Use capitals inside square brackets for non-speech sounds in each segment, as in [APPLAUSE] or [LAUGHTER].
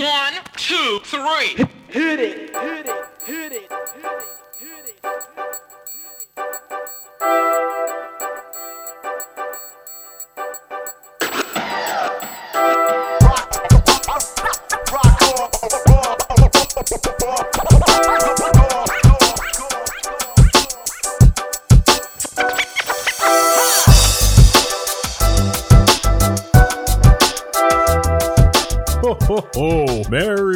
One, two, three. Hit it, hit it, hit it, hit it.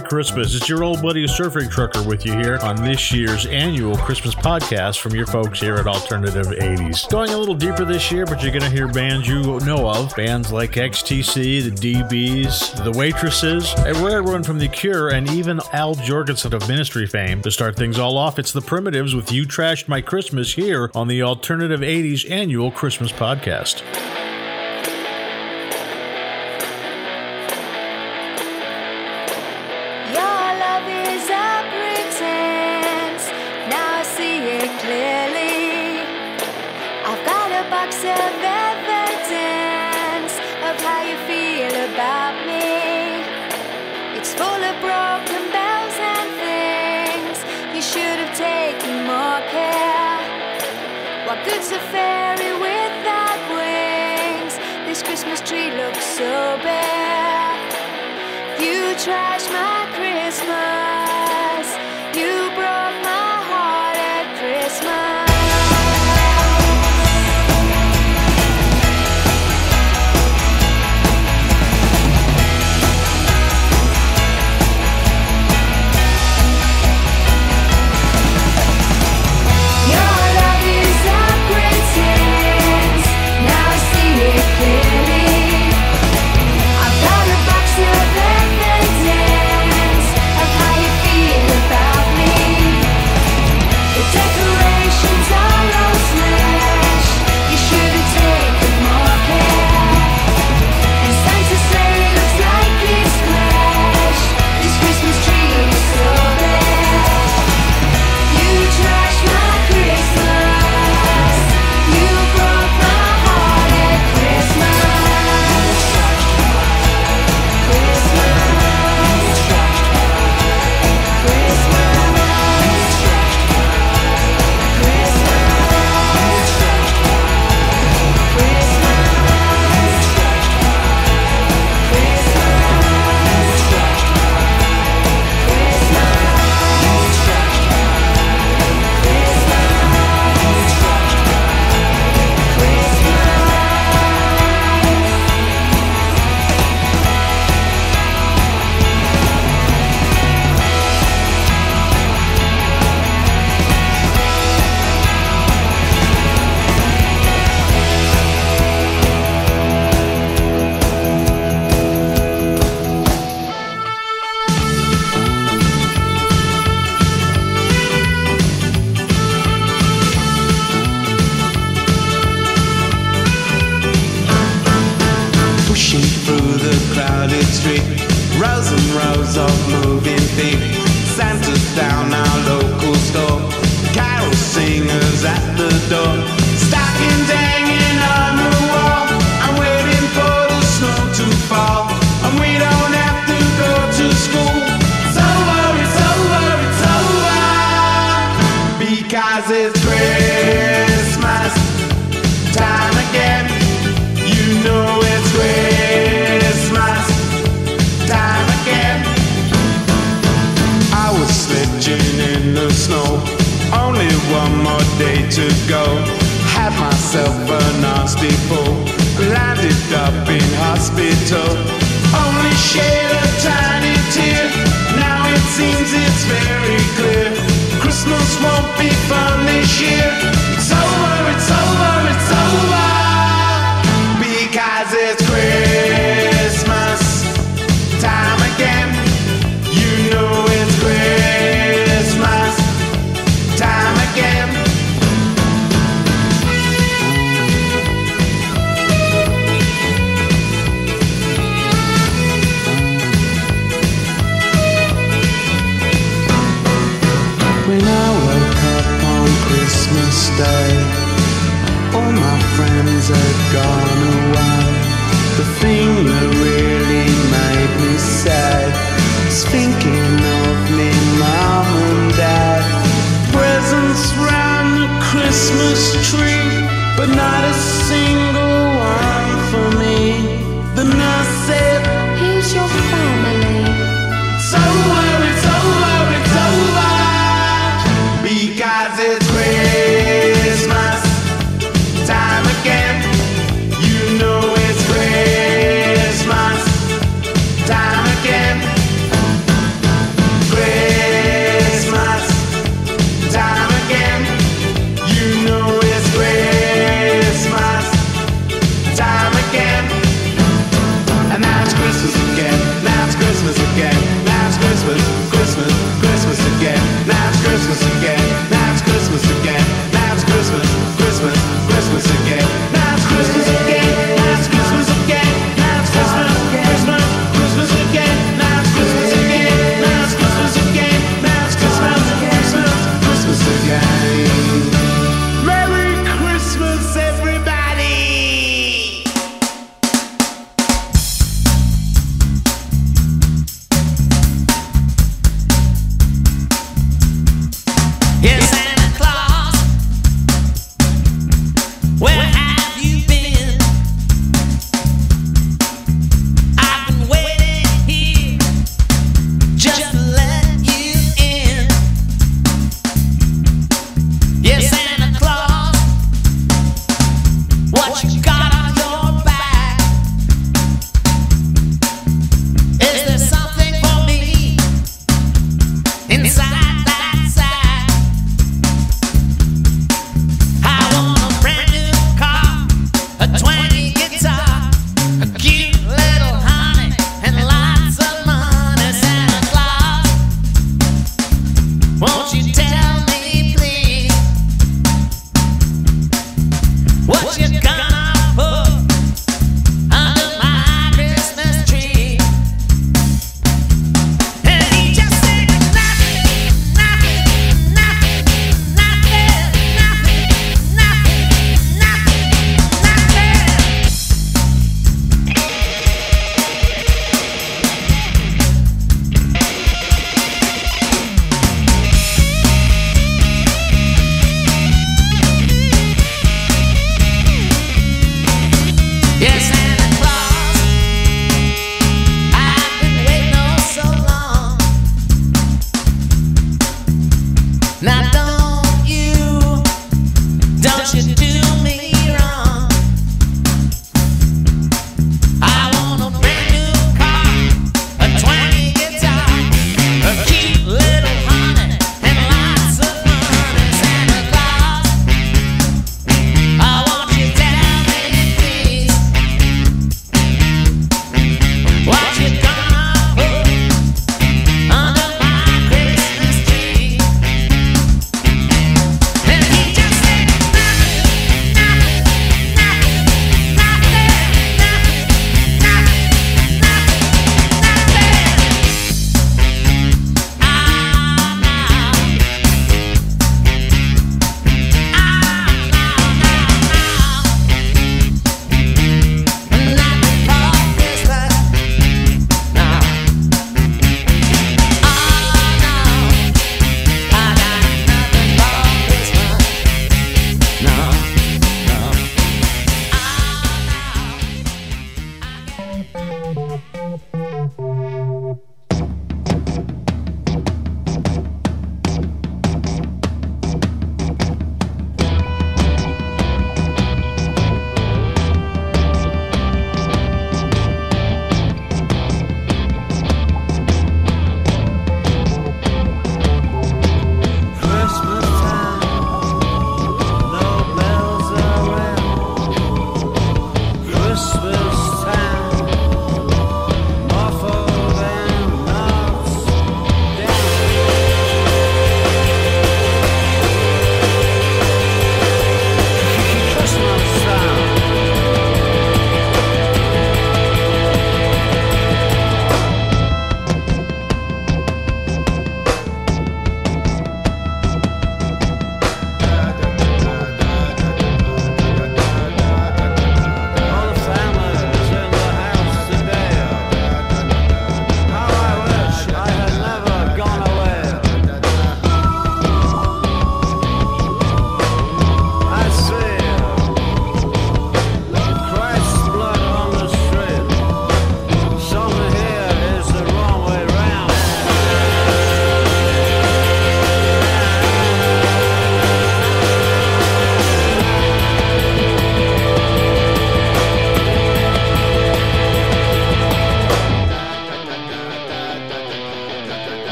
Merry Christmas. It's your old buddy Surfing Trucker with you here on this year's annual Christmas podcast from your folks here at Alternative 80s. Going a little deeper this year, but you're going to hear bands you know of. Bands like XTC, the DBs, the Waitresses, a rare one from The Cure, and even Al Jourgensen of Ministry fame. To start things all off, it's the Primitives with You Trashed My Christmas here on the Alternative 80s annual Christmas podcast.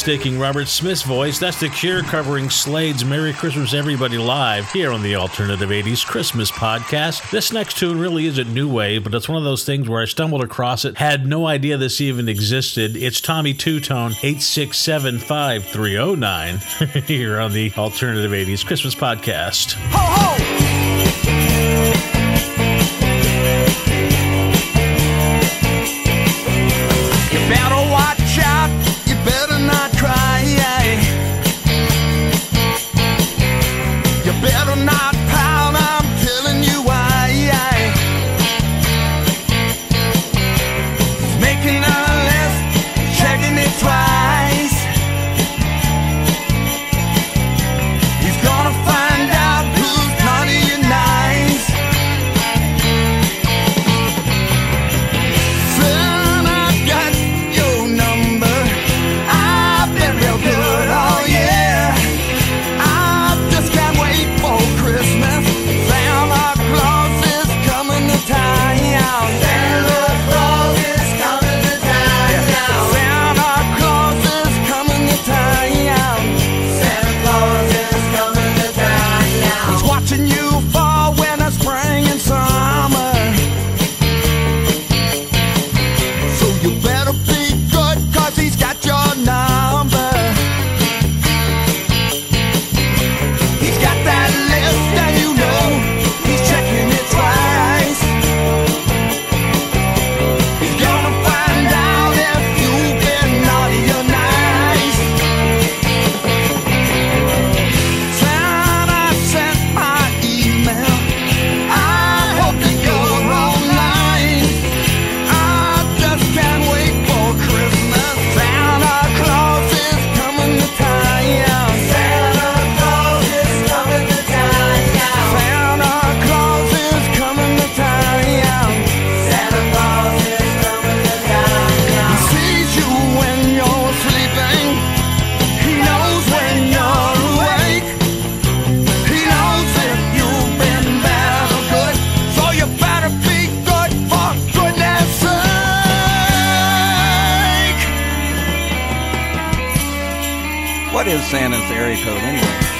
mistaking Robert Smith's voice, that's The Cure covering Slade's Merry Christmas Everybody live here on the Alternative 80s Christmas podcast. This next tune really isn't new wave, but it's one of those things where I stumbled across it, had no idea this even existed. It's Tommy Tutone 8675309 [LAUGHS] here on the Alternative 80s Christmas podcast. Ho, ho! What is Santa's area code anyway?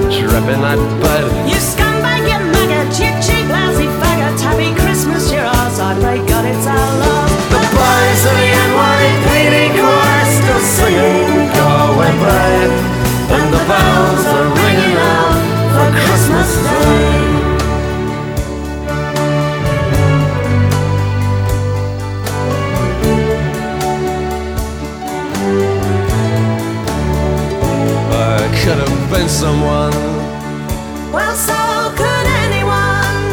Dead on a dripping that bed. You scumbag, you maggot, you cheap, lousy faggot. Happy Christmas, you're ours. I pray God it's our love. The boys of the NYPD choir still singing Go away, babe And the bells are ringing out for Christmas Day been someone Well, so could anyone.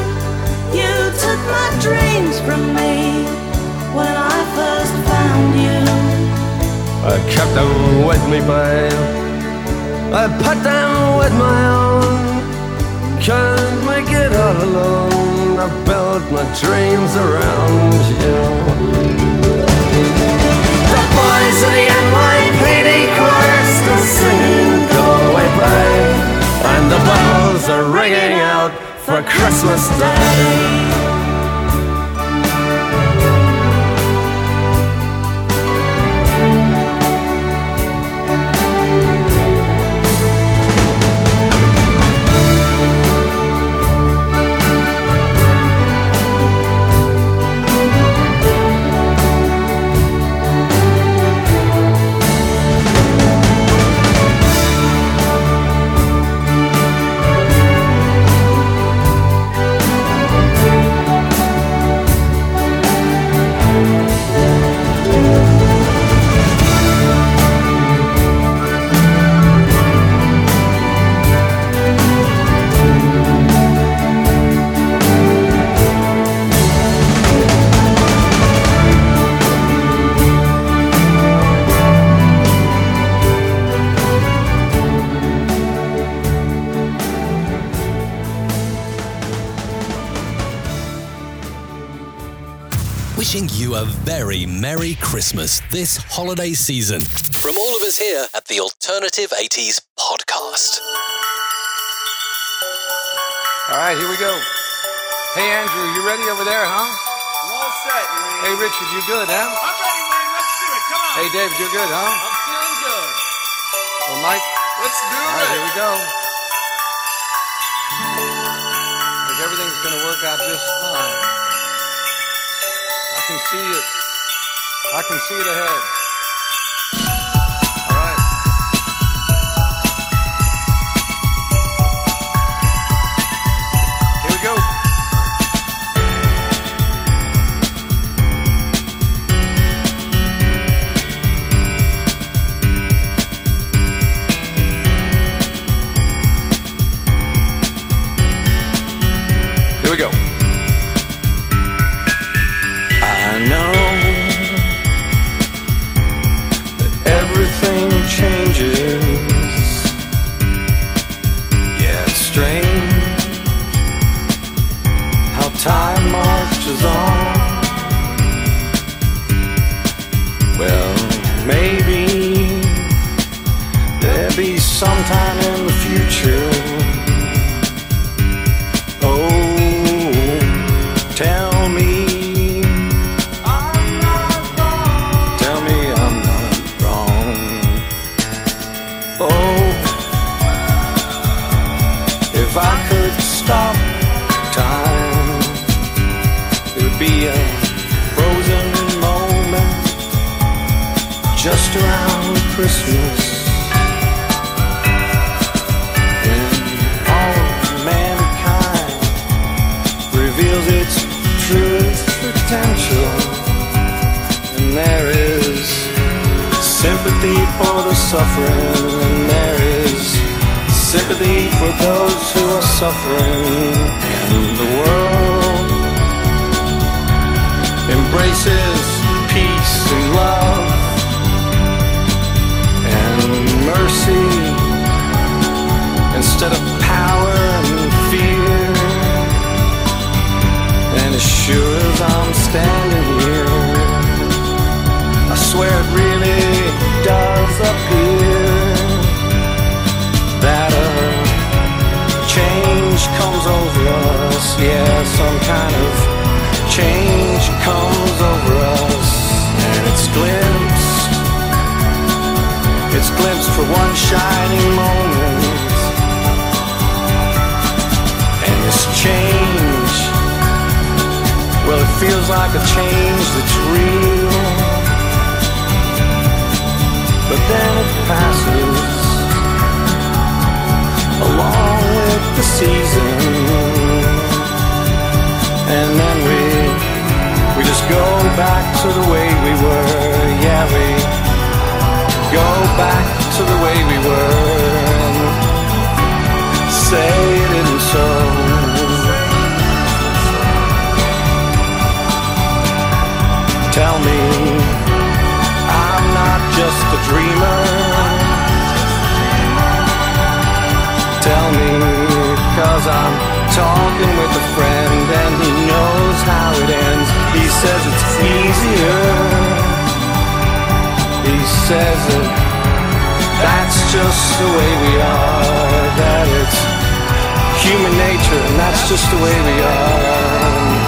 You took my dreams from me when I first found you. I kept them with me, babe. I put them with my own. Can't make it all alone. I built my dreams around you. Boys of the NYPD choir still singing Go Away, babe. And the bells are ringing out for Christmas Day. Christmas this holiday season. From all of us here at the Alternative 80s podcast. All right, here we go. Hey, Andrew, you ready over there, huh? All set, Hey, Richard, you good, huh? I'm ready, Wayne. Let's do it. Come on. Hey, David, you're good, huh? I'm feeling good. Well, Mike, Let's do it. all right, here we go. I everything's going to work out just fine. I can see it. I can see it ahead. to the way we were, yeah we go back to the way we were. Say it isn't so. tell me I'm not just a dreamer. Tell me, cause I'm talking with a friend and knows how it ends. He says it's easier. He says it. That's just the way we are. That it's human nature, and that's just the way we are.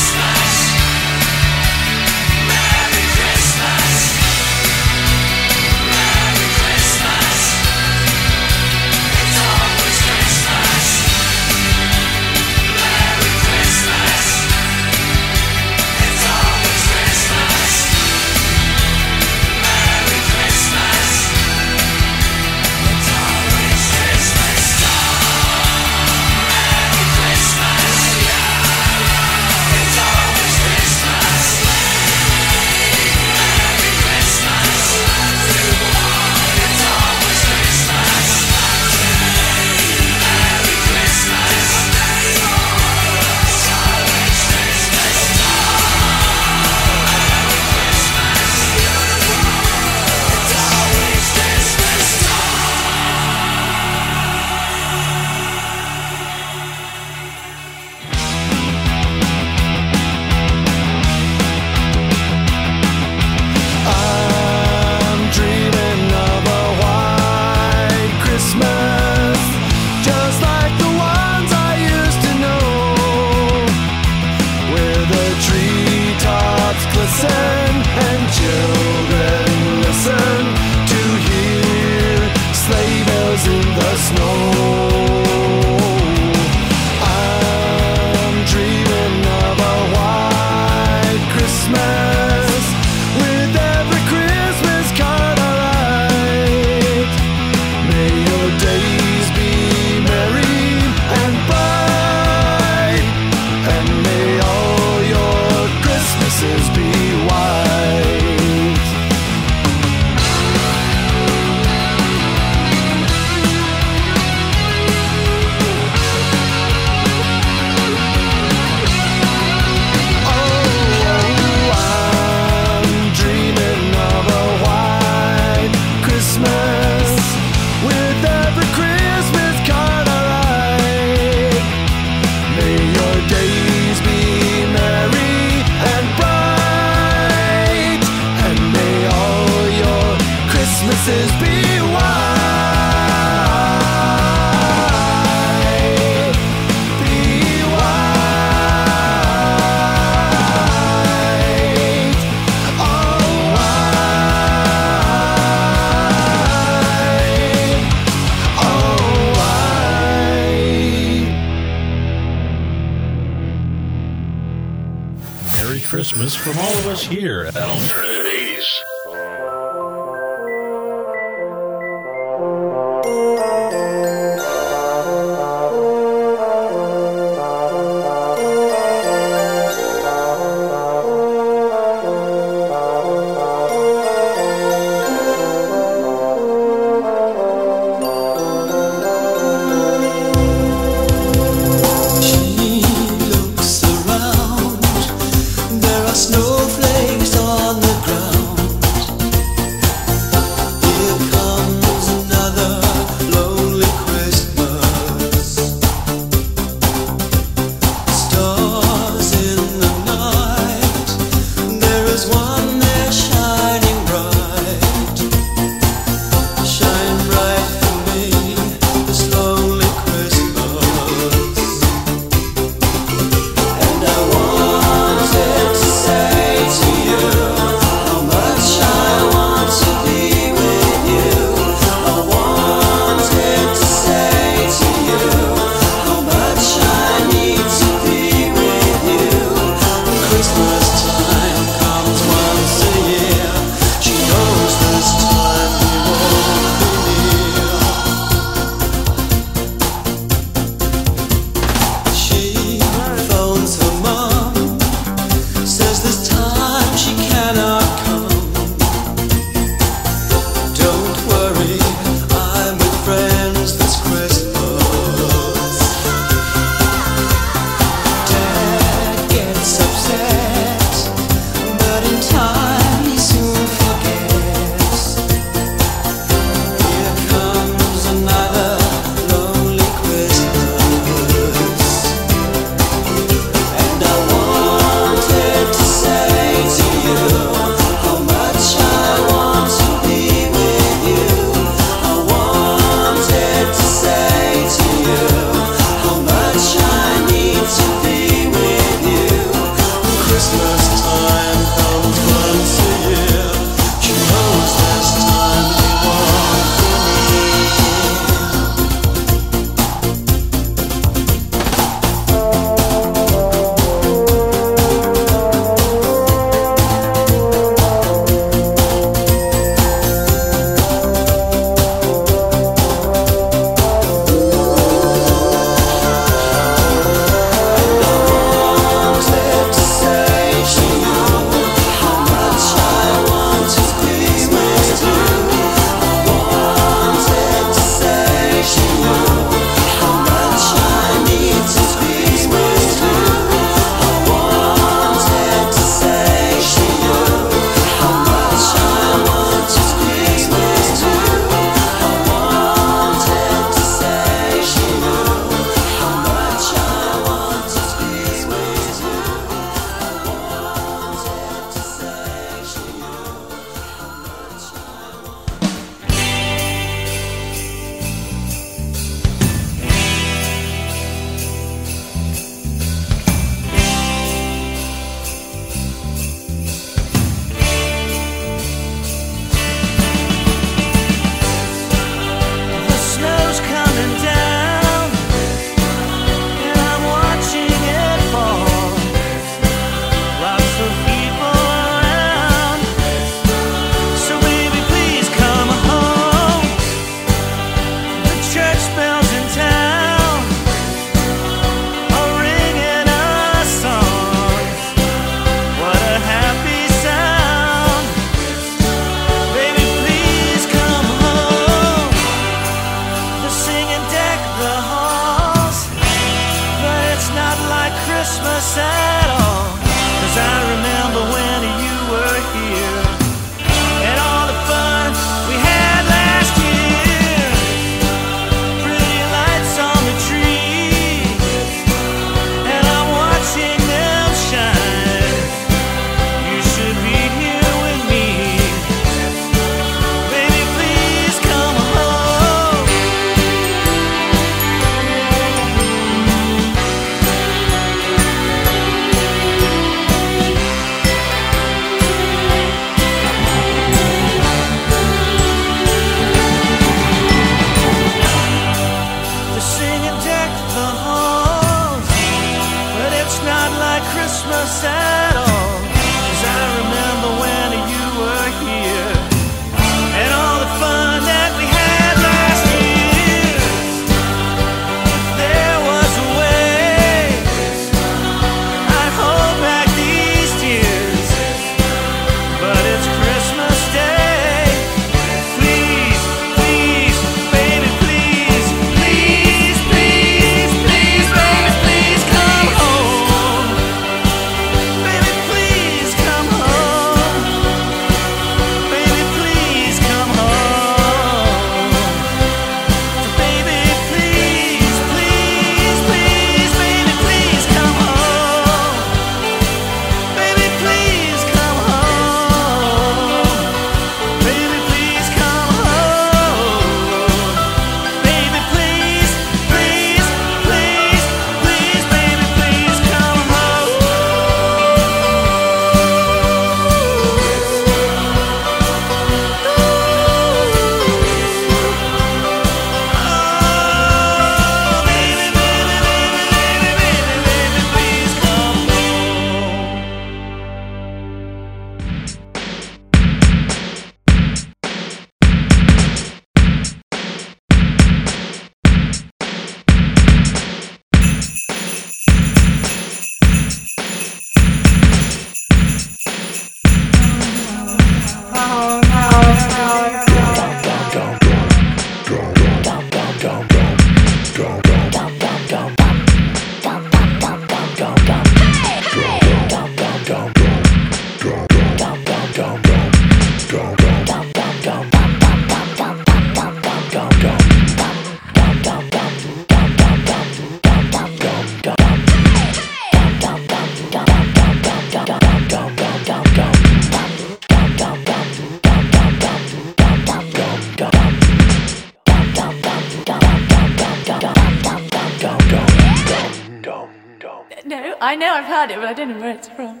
I know I've heard it, but I don't know where it's from.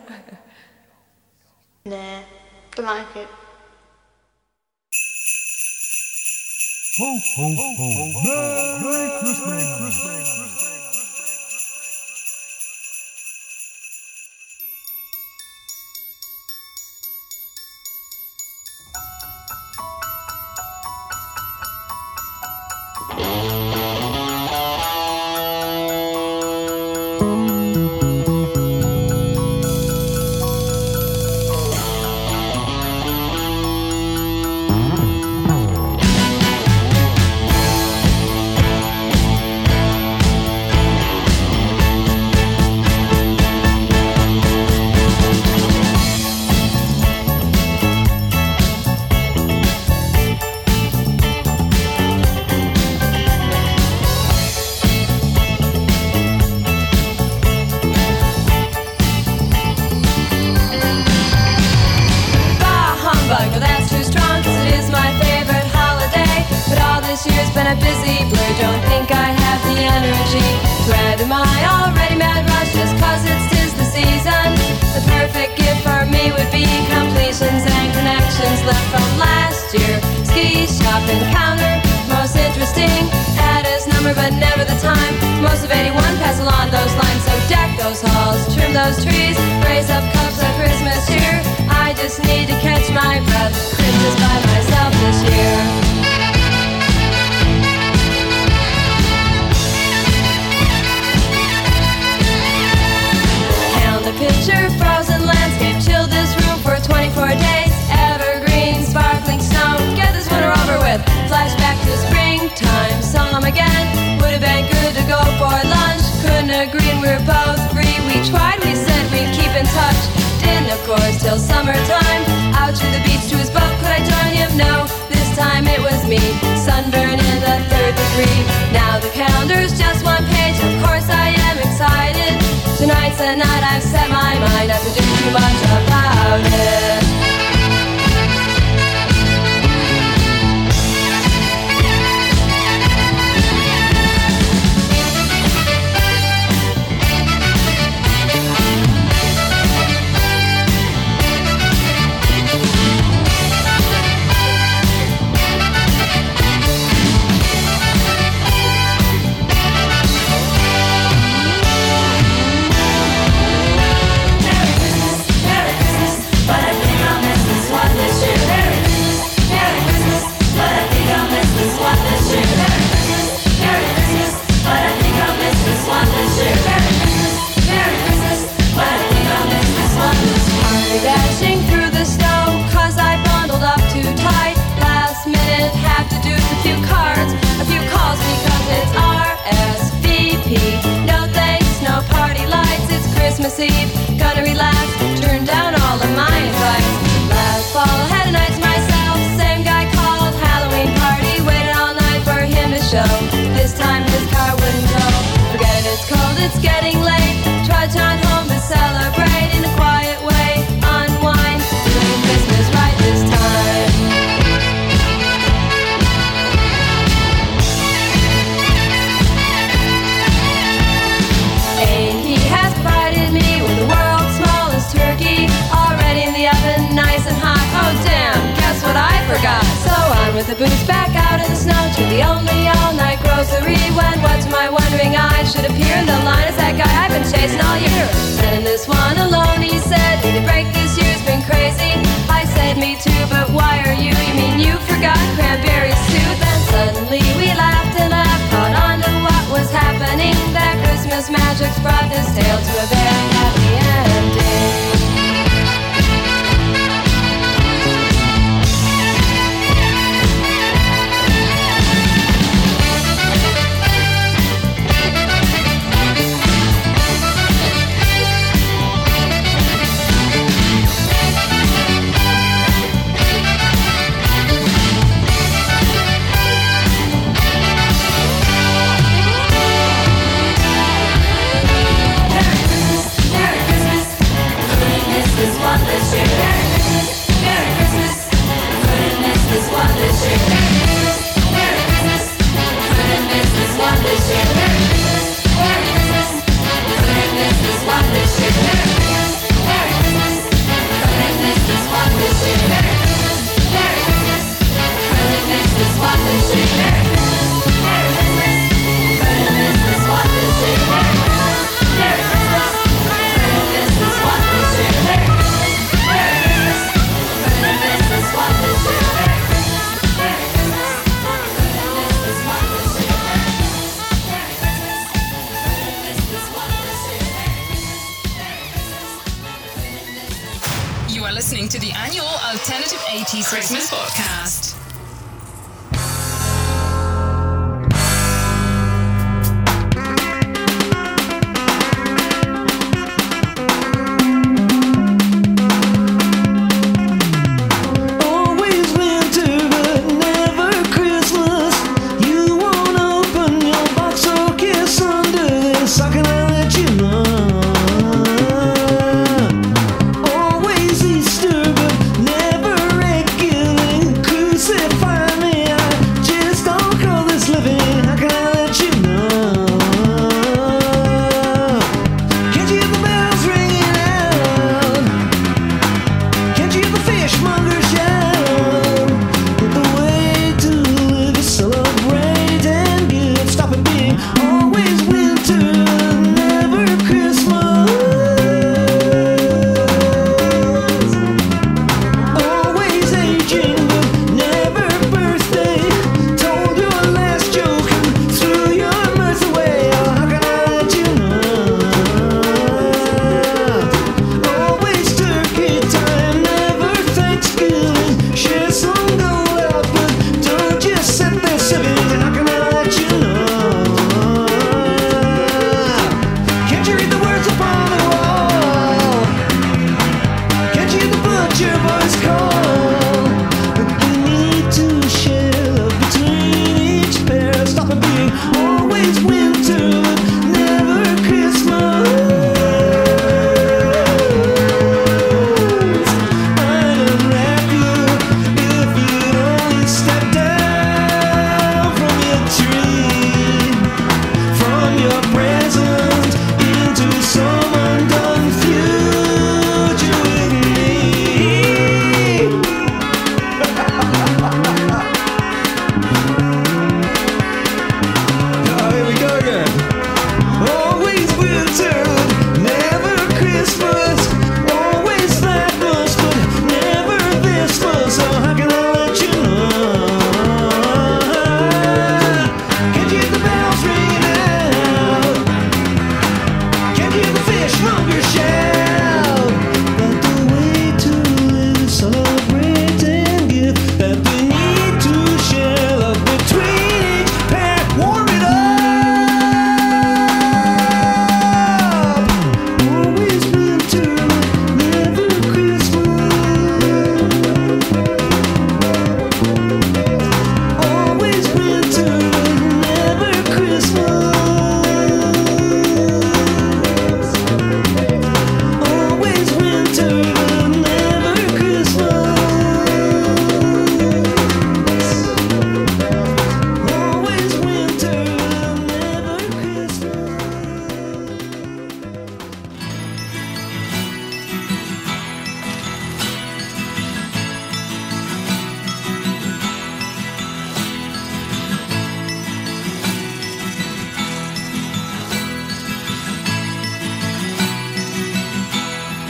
nah, don't like it. Ho, ho, ho, ho. Merry Christmas.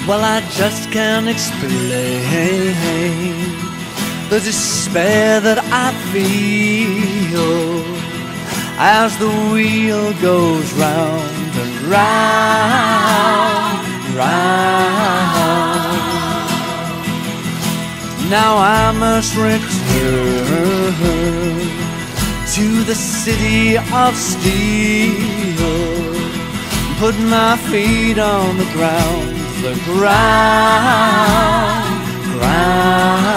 Well, I just can't explain the despair that I feel as the wheel goes round and round, round. Now I must return to the city of steel, put my feet on the ground the ground, ground.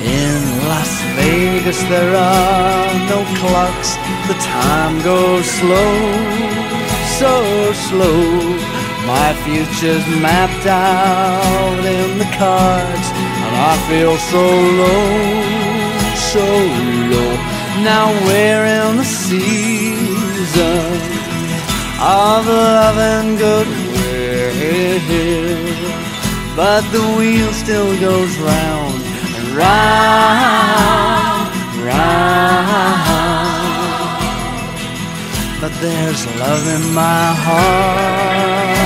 In Las Vegas there are no clocks, the time goes slow, so slow. My future's mapped out in the cards, and I feel so low, so low. Now we're in the season of love and goodwill. But the wheel still goes round and round, round. But there's love in my heart,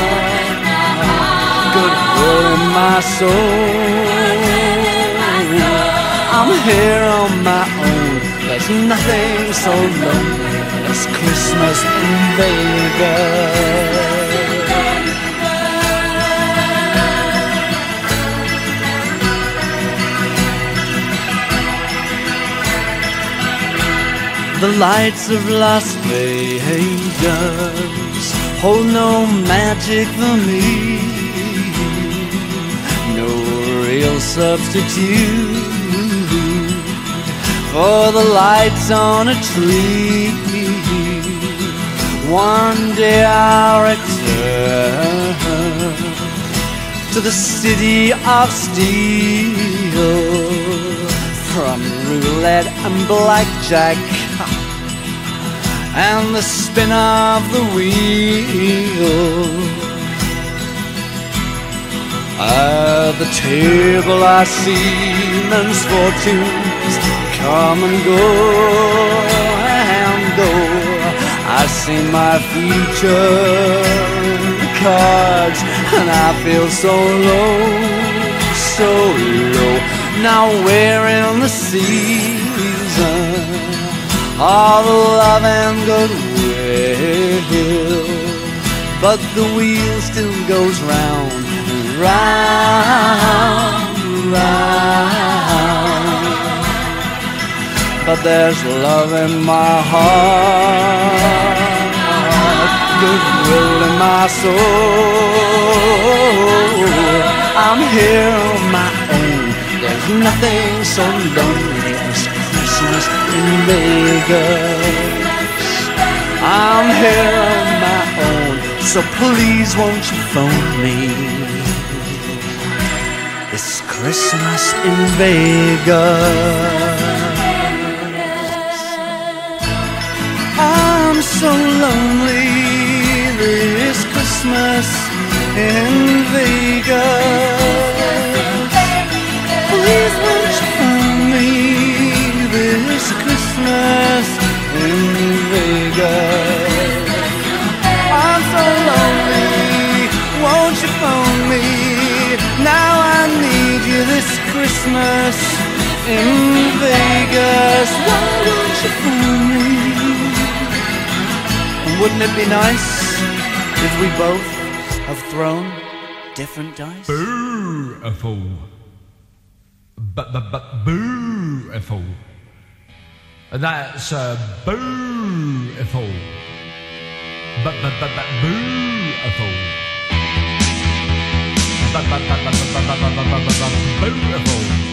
goodwill in my soul. I'm here on my own, there's nothing so lonely. It's Christmas in Vegas. The lights of Las Vegas hold no magic for me. No real substitute for the lights on a tree. One day I'll return to the city of steel from roulette and blackjack and the spin of the wheel. At the table I see men's fortunes come and go and go. I see my future cards and I feel so low, so low. Now we're in the season of love and goodwill, but the wheel still goes round and round, and round. But there's love in my heart, goodwill in my soul. I'm here on my own. There's nothing so lonely as Christmas in Vegas. I'm here on my own, so please won't you phone me? It's Christmas in Vegas. So lonely this Christmas in Vegas. Please won't you phone me this Christmas in Vegas? I'm so lonely, won't you phone me? Now I need you this Christmas in Vegas. Wouldn't it be nice if we both have thrown different dice? Beautiful. Beautiful. That's uh, beautiful. Beautiful. But,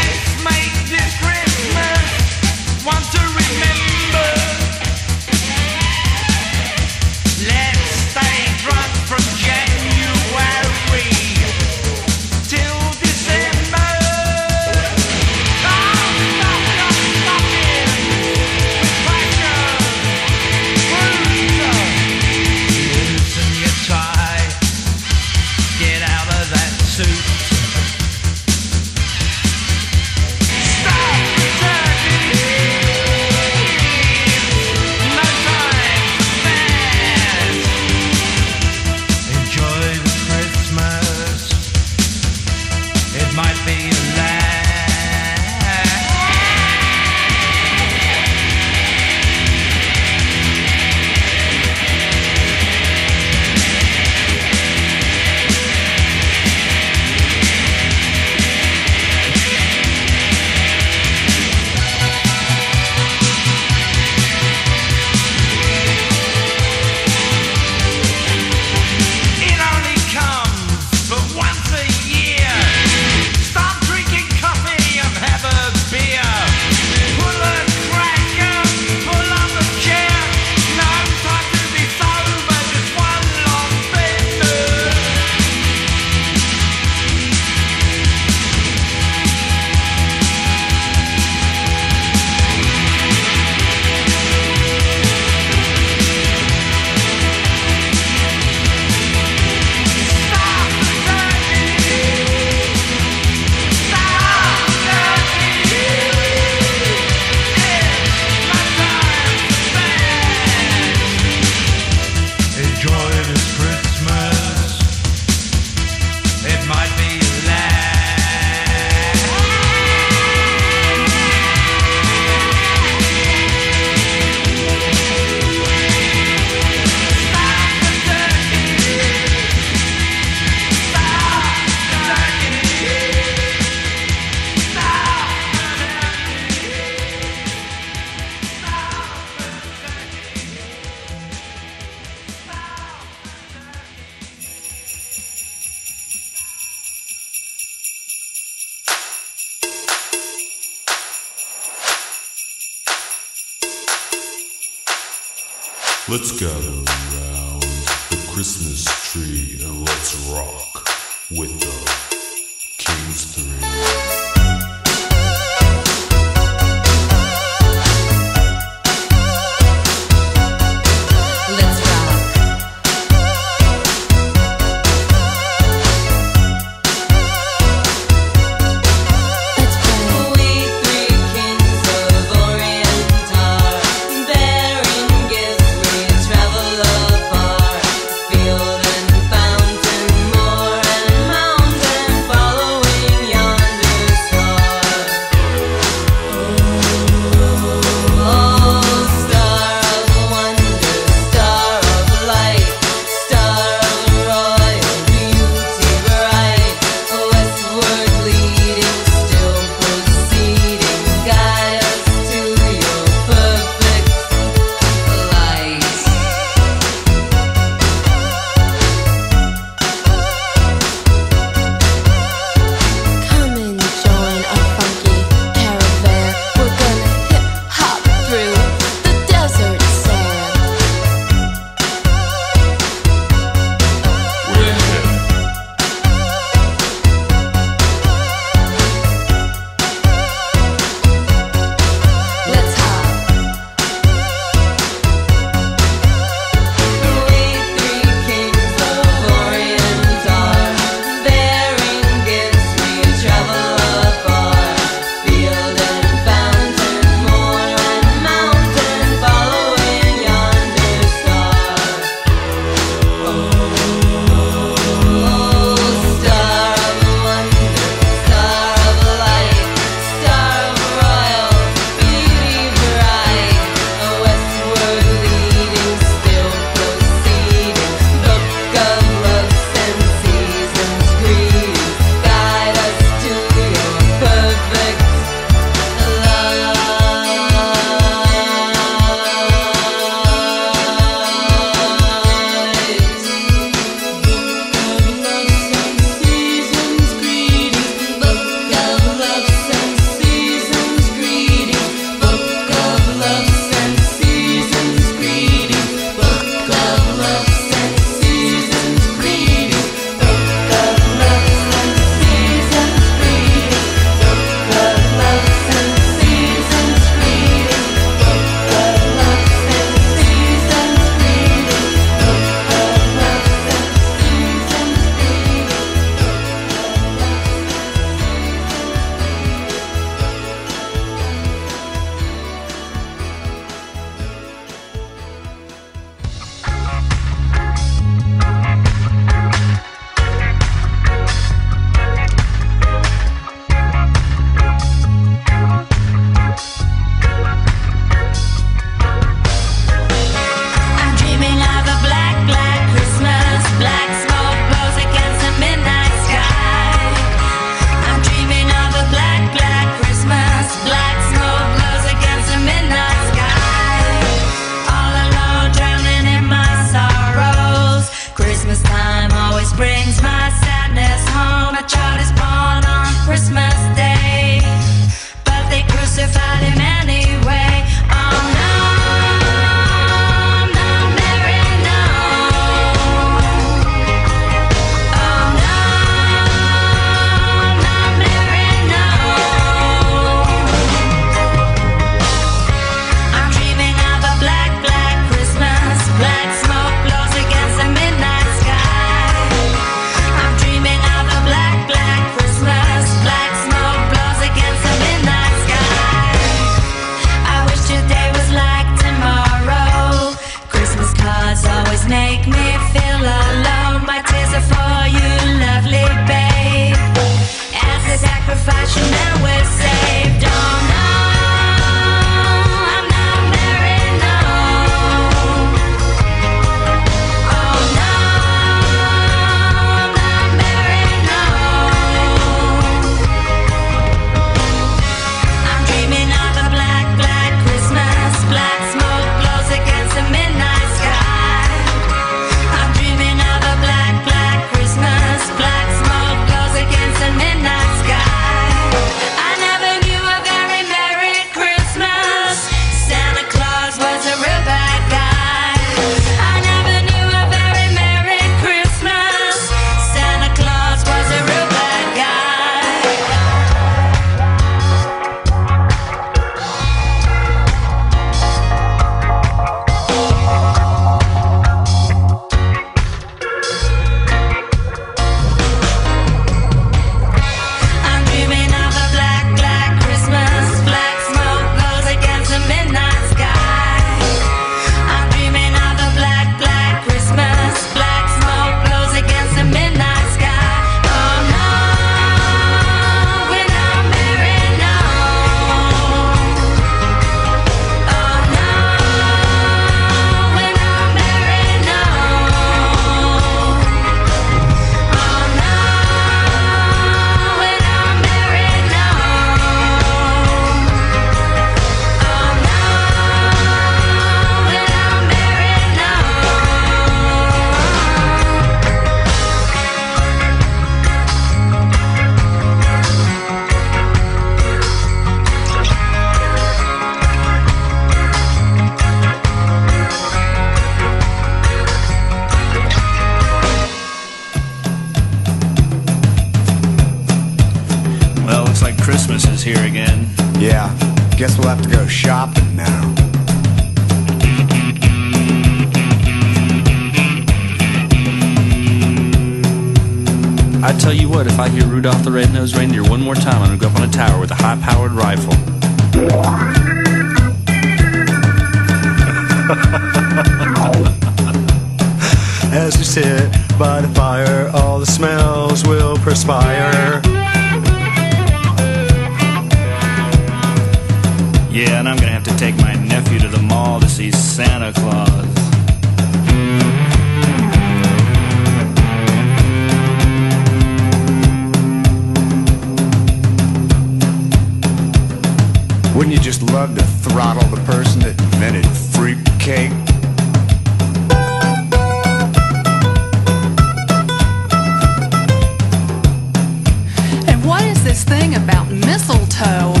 thing about mistletoe.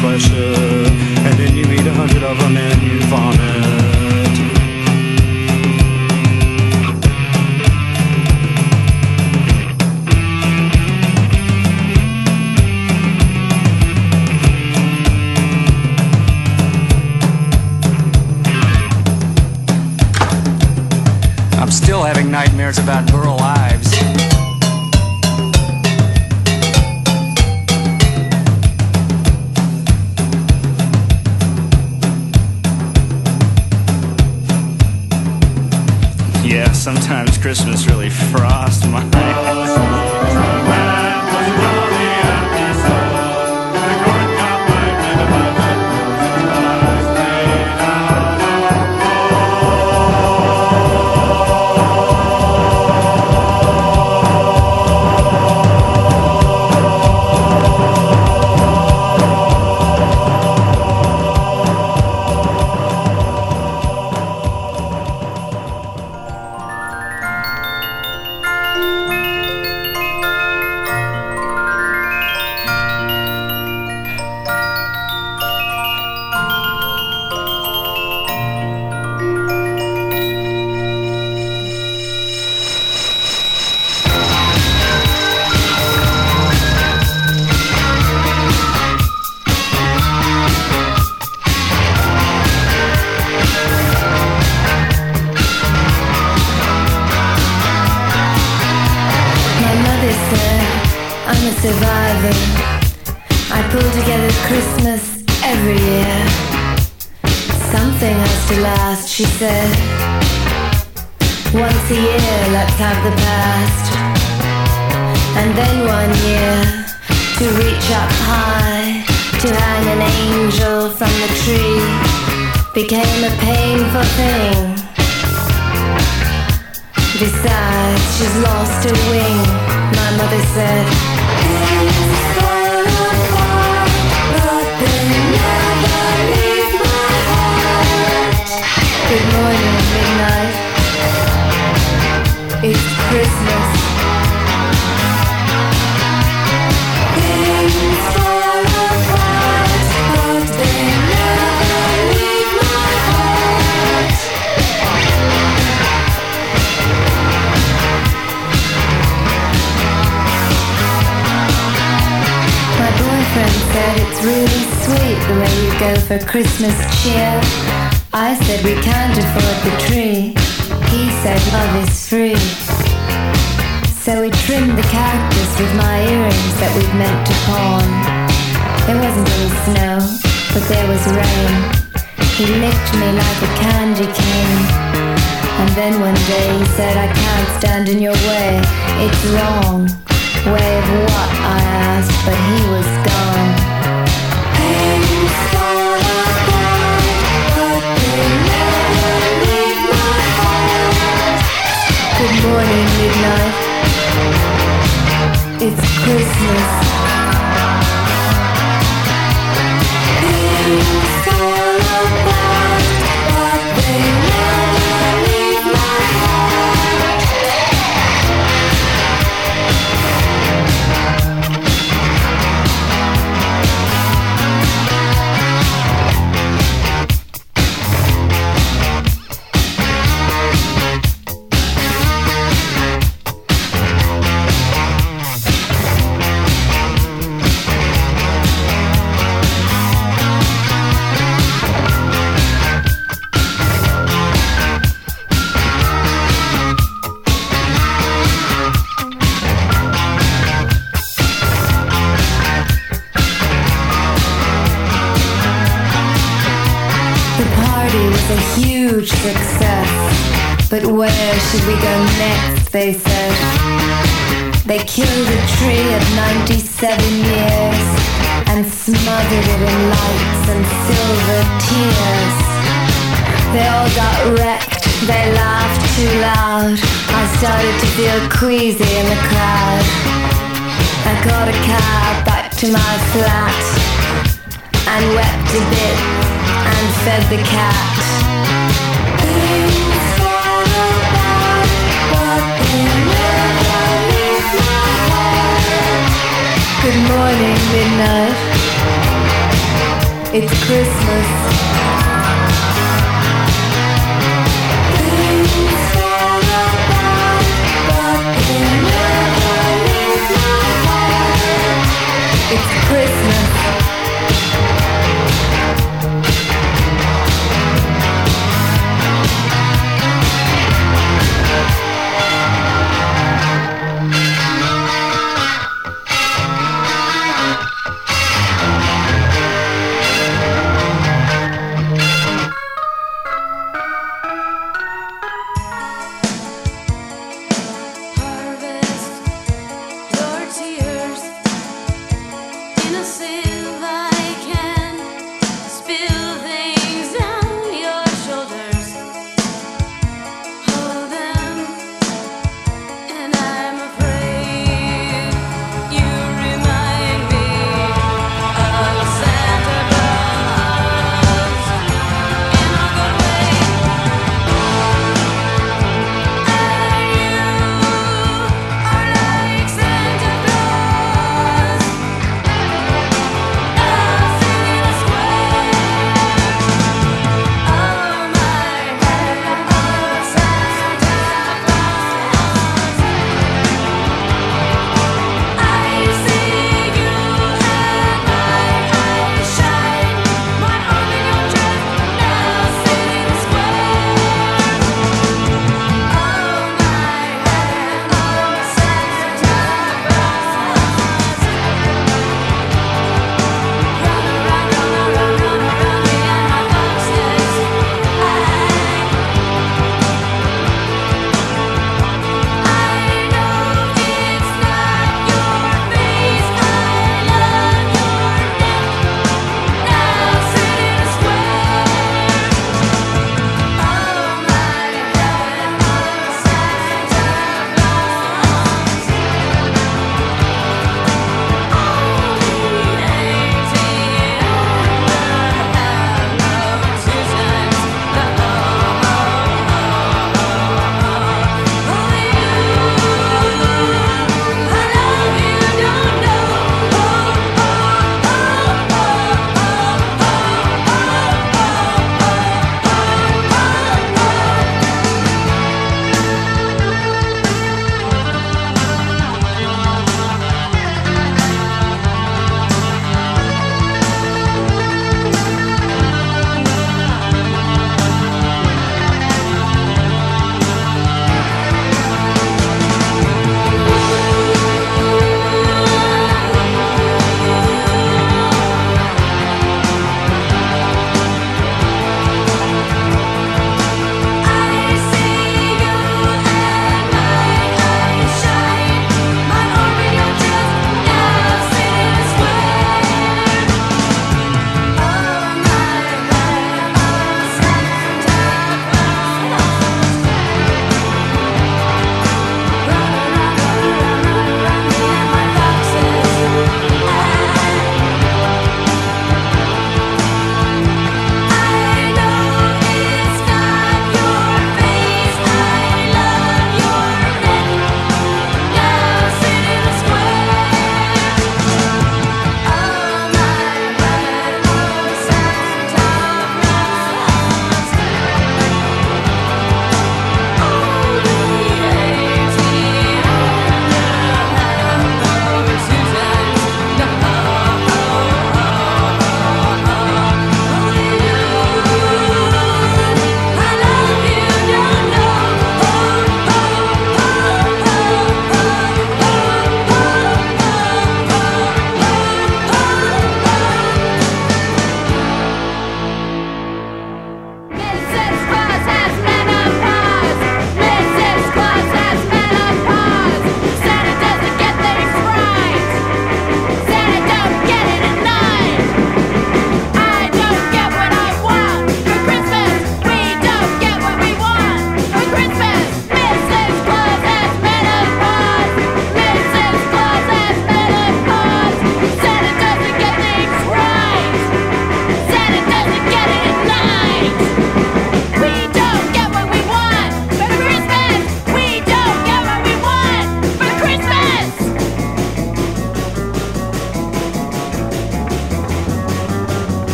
pleasure. And then you meet a hundred of them and for Christmas cheer. I said we can't afford the tree. He said love is free. So we trimmed the cactus with my earrings that we'd meant to pawn. There wasn't any snow, but there was rain. He licked me like a candy cane. And then one day he said, I can't stand in your way. It's wrong. Way of what? I asked, but he was gone. morning, midnight. It's Christmas. Should we go next, they said. They killed a tree of 97 years and smothered it in lights and silver tears. They all got wrecked, they laughed too loud. I started to feel queasy in the crowd. I got a cab back to my flat and wept a bit and fed the cat. Morning, midnight. It's Christmas.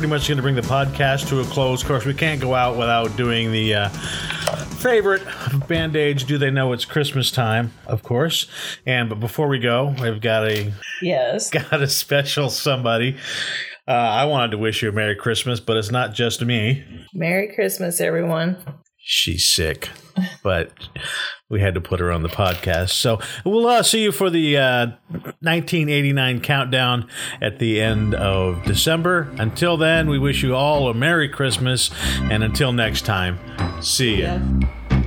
Pretty much going to bring the podcast to a close. Of course, we can't go out without doing the uh, favorite Band Aid's. Do they know it's Christmas time? Of course. And but before we go, we've got a yes, [LAUGHS] got a special somebody. Uh, I wanted to wish you a Merry Christmas, but it's not just me. Merry Christmas, everyone. She's sick, but we had to put her on the podcast. So we'll uh, see you for the uh, 1989 countdown at the end of December. Until then, we wish you all a Merry Christmas, and until next time, see ya.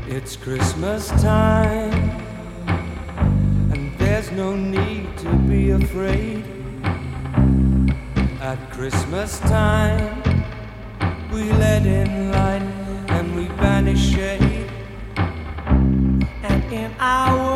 It's Christmas time, and there's no need to be afraid. At Christmas time, we let in light and we banish shade. And in our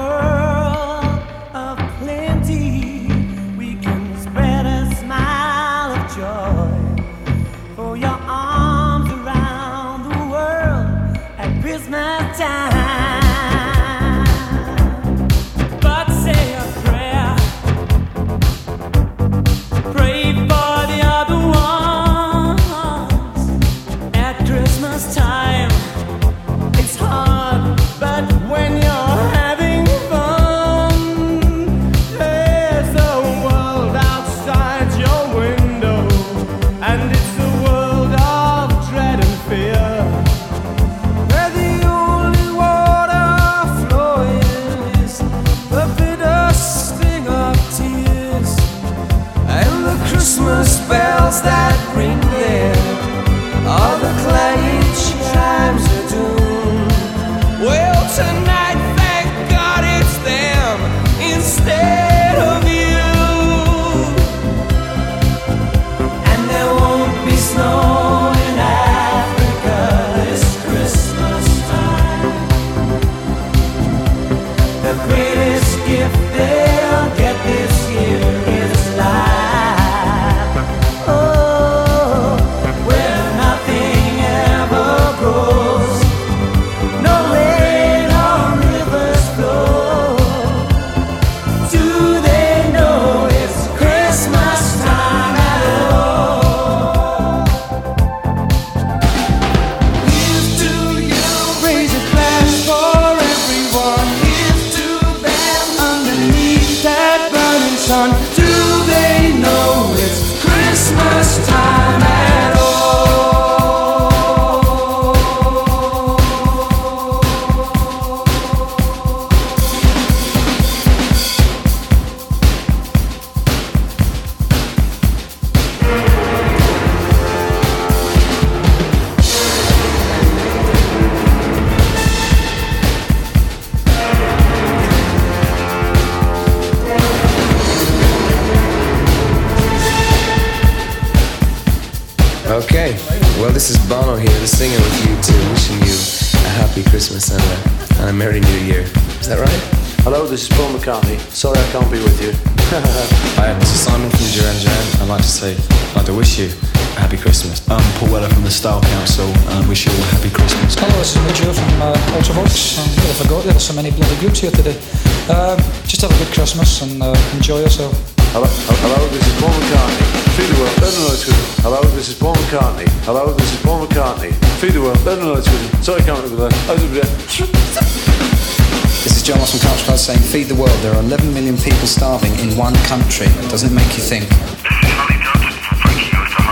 Feed the world. There are 11 million people starving in one country. Doesn't it make you think? This is money for breaking out of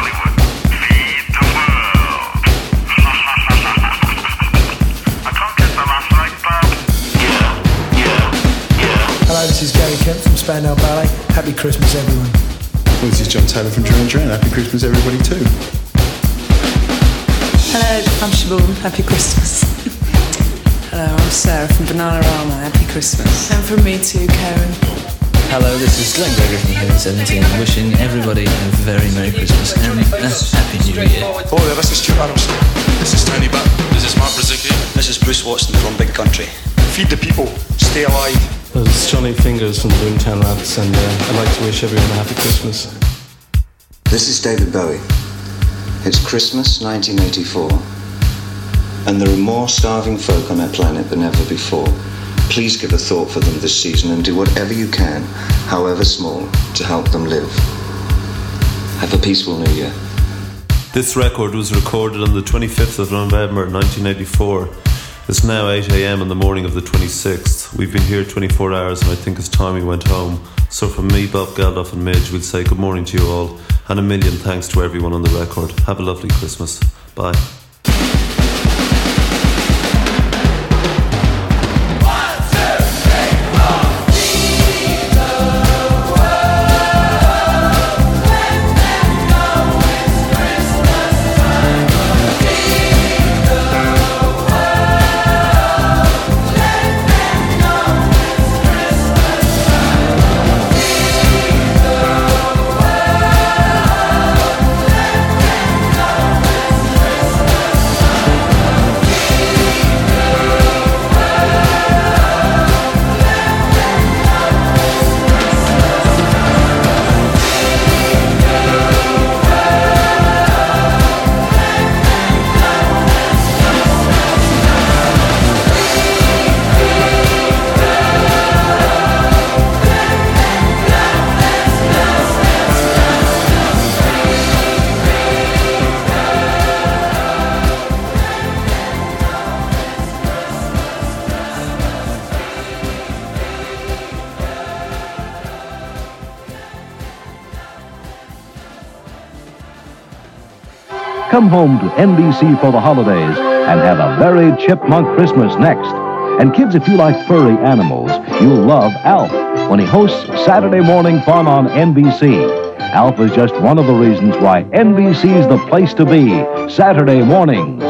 Feed the world. I can't get the money, but yeah, yeah, yeah. Hello, this is Gary Kemp from Spandau Ballet. Happy Christmas, everyone. This is John Taylor from Duran Duran. Happy Christmas, everybody, too. Hello, I'm Siobhan. Happy Christmas. [LAUGHS] Hello, I'm Sarah from Bananarama. Happy Christmas. And from me too, Keren. Hello, this is Glenn Gregory from Heaven 17, wishing everybody a very Merry Christmas and a Happy New Year. Oh, yeah, this is Stuart Adamson. This is Tony Butler. This is Mark Brzezicki. This is Bruce Watson from Big Country. Feed the people. Stay alive. This is Johnny Fingers from the Boomtown Rats, and uh, I'd like to wish everyone a happy Christmas. This is David Bowie. It's Christmas 1984, and there are more starving folk on our planet than ever before. Please give a thought for them this season and do whatever you can, however small, to help them live. Have a peaceful new year. This record was recorded on the 25th of November 1984. It's now 8 am in the morning of the 26th. We've been here 24 hours and I think it's time we went home. So from me, Bob Geldof and Midge, we'll say good morning to you all and a million thanks to everyone on the record. Have a lovely Christmas. Bye. Come home to NBC for the holidays and have a very chipmunk Christmas next. And kids, if you like furry animals, you'll love Alf when he hosts Saturday Morning Fun on NBC. Alf is just one of the reasons why NBC's the place to be Saturday mornings.